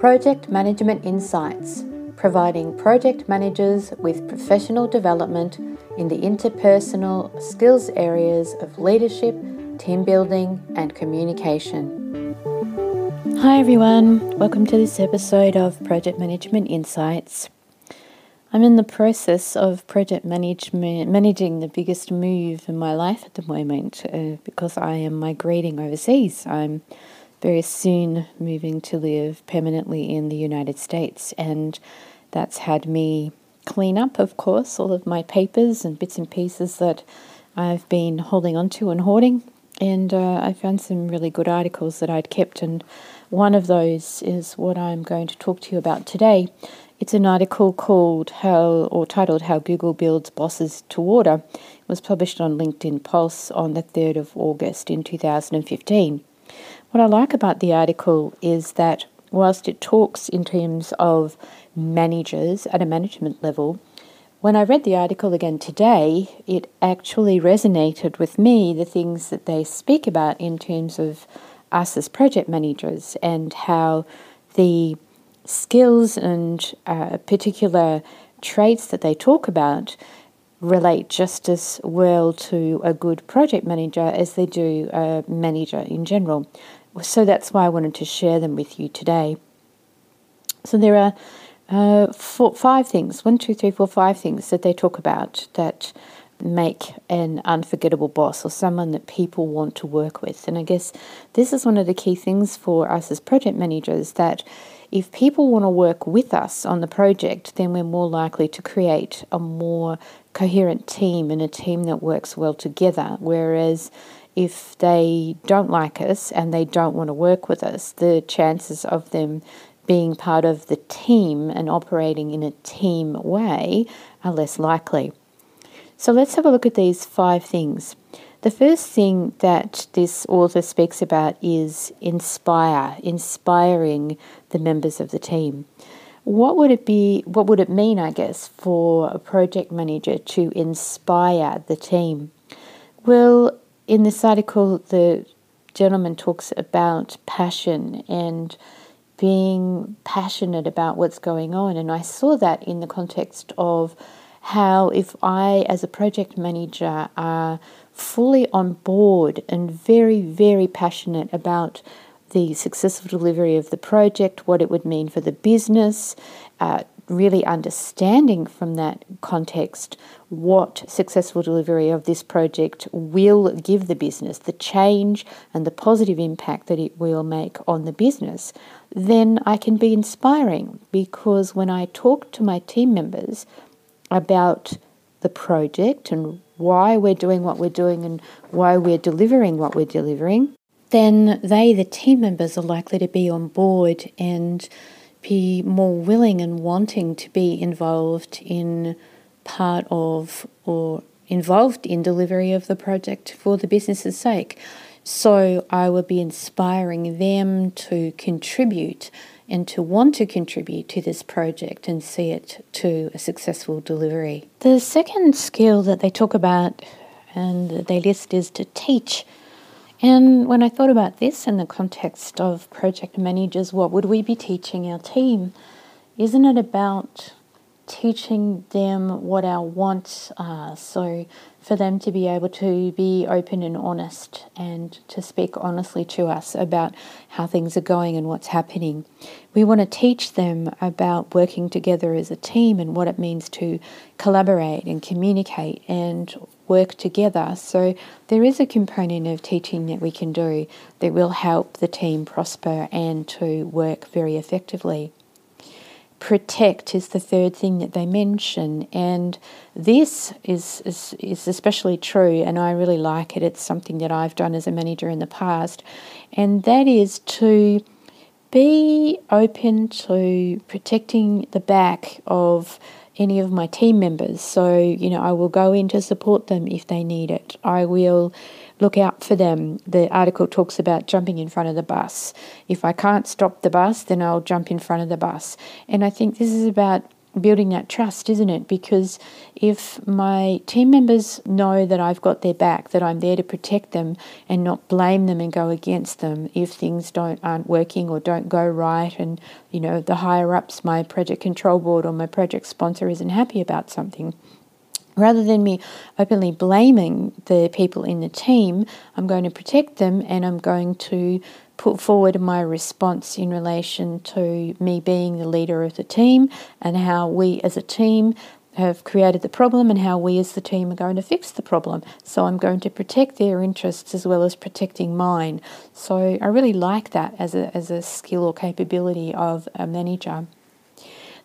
Project Management Insights, providing project managers with professional development in the interpersonal skills areas of leadership, team building, and communication. Hi, everyone. Welcome to this episode of Project Management Insights. I'm in the process of project management, managing the biggest move in my life at the moment uh, because I am migrating overseas. I'm very soon moving to live permanently in the United States, and that's had me clean up, of course, all of my papers and bits and pieces that I've been holding onto and hoarding. And uh, I found some really good articles that I'd kept, and one of those is what I'm going to talk to you about today. It's an article called How or titled How Google Builds Bosses to Order. It was published on LinkedIn Pulse on the 3rd of August in 2015. What I like about the article is that whilst it talks in terms of managers at a management level, when I read the article again today, it actually resonated with me the things that they speak about in terms of us as project managers and how the skills and uh, particular traits that they talk about relate just as well to a good project manager as they do a manager in general. So that's why I wanted to share them with you today. So there are uh, four, five things one, two, three, four, five things that they talk about that make an unforgettable boss or someone that people want to work with. And I guess this is one of the key things for us as project managers that if people want to work with us on the project, then we're more likely to create a more coherent team and a team that works well together. Whereas if they don't like us and they don't want to work with us, the chances of them being part of the team and operating in a team way are less likely. So let's have a look at these five things. The first thing that this author speaks about is inspire, inspiring the members of the team. What would it be, what would it mean, I guess, for a project manager to inspire the team? Well, in this article, the gentleman talks about passion and being passionate about what's going on. And I saw that in the context of how, if I, as a project manager, are fully on board and very, very passionate about the successful delivery of the project, what it would mean for the business, uh, really understanding from that context what successful delivery of this project will give the business, the change and the positive impact that it will make on the business, then I can be inspiring. Because when I talk to my team members about the project and why we're doing what we're doing and why we're delivering what we're delivering, then they, the team members, are likely to be on board and be more willing and wanting to be involved in part of or involved in delivery of the project for the business's sake. So I will be inspiring them to contribute and to want to contribute to this project and see it to a successful delivery. The second skill that they talk about and they list is to teach. And when I thought about this in the context of project managers, what would we be teaching our team? Isn't it about teaching them what our wants are? So, for them to be able to be open and honest and to speak honestly to us about how things are going and what's happening. We want to teach them about working together as a team and what it means to collaborate and communicate and work together. So, there is a component of teaching that we can do that will help the team prosper and to work very effectively protect is the third thing that they mention. And this is, is, is especially true, and I really like it. It's something that I've done as a manager in the past, and that is to be open to protecting the back of any of my team members. So, you know, I will go in to support them if they need it. I will look out for them. The article talks about jumping in front of the bus. If I can't stop the bus, then I'll jump in front of the bus. And I think this is about building that trust, isn't it? Because if my team members know that I've got their back, that I'm there to protect them and not blame them and go against them if things don't aren't working or don't go right, and you know the higher ups, my project control board or my project sponsor isn't happy about something. Rather than me openly blaming the people in the team, I'm going to protect them and I'm going to put forward my response in relation to me being the leader of the team and how we as a team have created the problem and how we as the team are going to fix the problem. So I'm going to protect their interests as well as protecting mine. So I really like that as a, as a skill or capability of a manager.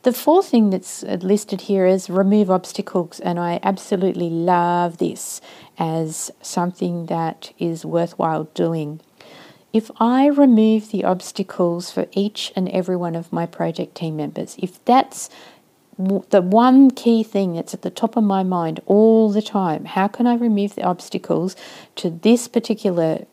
The fourth thing that's uh, listed here is remove obstacles, and I absolutely love this as something that is worthwhile doing. If I remove the obstacles for each and every one of my project team members, if that's the one key thing that's at the top of my mind all the time, how can I remove the obstacles to this particular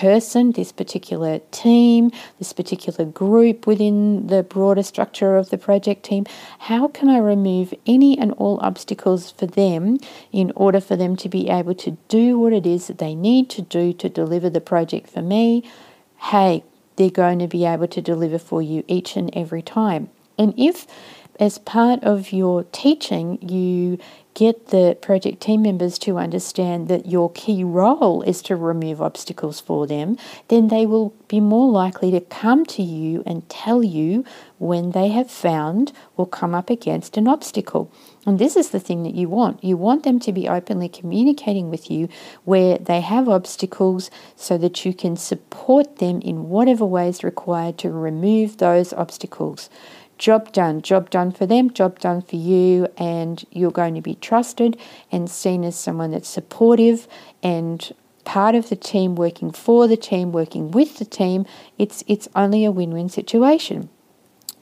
person, this particular team, this particular group within the broader structure of the project team? How can I remove any and all obstacles for them in order for them to be able to do what it is that they need to do to deliver the project for me? hey, they're going to be able to deliver for you each and every time. And if, as part of your teaching, you get the project team members to understand that your key role is to remove obstacles for them, then they will be more likely to come to you and tell you when they have found or come up against an obstacle. And this is the thing that you want. You want them to be openly communicating with you where they have obstacles so that you can support them in whatever way is required to remove those obstacles job done, job done for them, job done for you, and you're going to be trusted and seen as someone that's supportive and part of the team, working for the team, working with the team. It's it's only a win-win situation.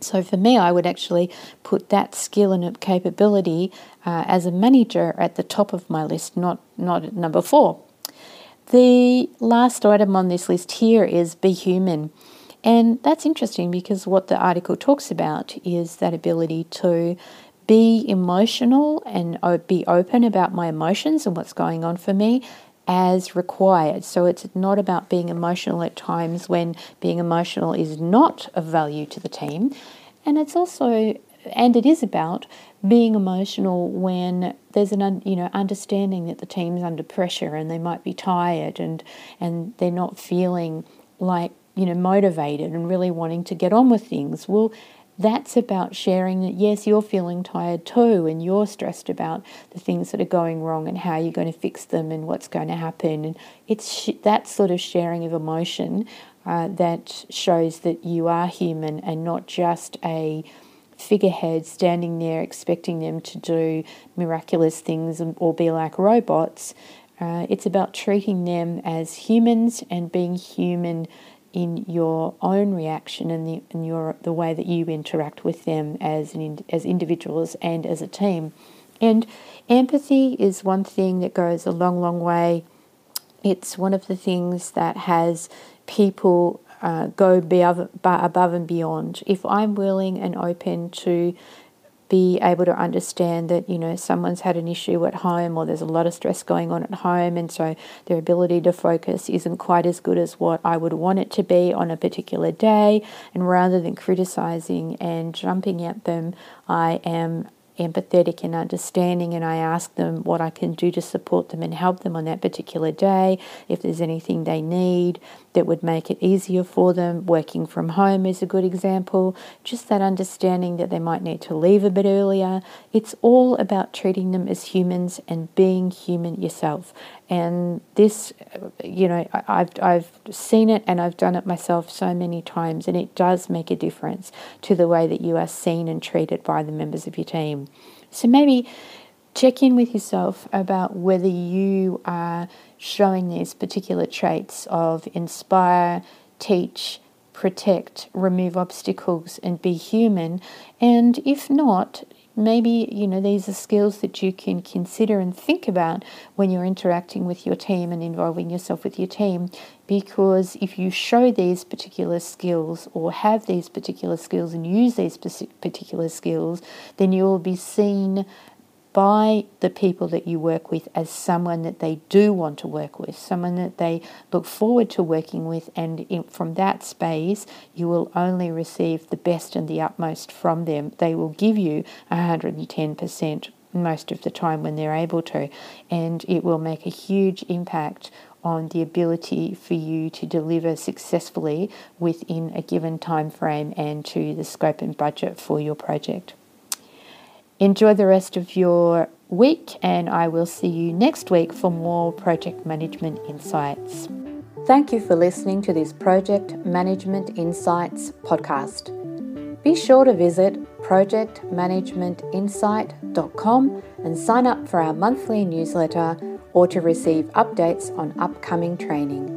So for me, I would actually put that skill and capability uh, as a manager at the top of my list, not not at number four. The last item on this list here is be human. And that's interesting because what the article talks about is that ability to be emotional and be open about my emotions and what's going on for me as required. So it's not about being emotional at times when being emotional is not of value to the team. And it's also and it is about being emotional when there's an you know understanding that the team's under pressure and they might be tired and and they're not feeling like you know, motivated and really wanting to get on with things. Well, that's about sharing that yes, you're feeling tired too, and you're stressed about the things that are going wrong and how you're going to fix them and what's going to happen. And it's sh- that sort of sharing of emotion uh, that shows that you are human and not just a figurehead standing there expecting them to do miraculous things or be like robots. Uh, it's about treating them as humans and being human in your own reaction and the and your the way that you interact with them as an as individuals and as a team. And empathy is one thing that goes a long, long way. It's one of the things that has people uh, go above, above and beyond. If I'm willing and open to be able to understand that you know someone's had an issue at home or there's a lot of stress going on at home and so their ability to focus isn't quite as good as what I would want it to be on a particular day. And rather than criticizing and jumping at them I am empathetic and understanding, and I ask them what I can do to support them and help them on that particular day. If there's anything they need that would make it easier for them, working from home is a good example. Just that understanding that they might need to leave a bit earlier. It's all about treating them as humans and being human yourself. And this, you know, I've, I've seen it and I've done it myself so many times, and it does make a difference to the way that you are seen and treated by the members of your team. So maybe check in with yourself about whether you are showing these particular traits of inspire, teach, protect, remove obstacles, and be human. And if not, maybe you know these are skills that you can consider and think about when you're interacting with your team and involving yourself with your team. Because if you show these particular skills or have these particular skills and use these particular skills then you will be seen by the people that you work with as someone that they do want to work with, someone that they look forward to working with, and in, from that space, you will only receive the best and the utmost from them. They will give you 110% most of the time when they're able to, and it will make a huge impact on the ability for you to deliver successfully within a given time frame and to the scope and budget for your project. Enjoy the rest of your week, and I will see you next week for more project management insights. Thank you for listening to this Project Management Insights podcast. Be sure to visit projectmanagementinsight.com and sign up for our monthly newsletter or to receive updates on upcoming training.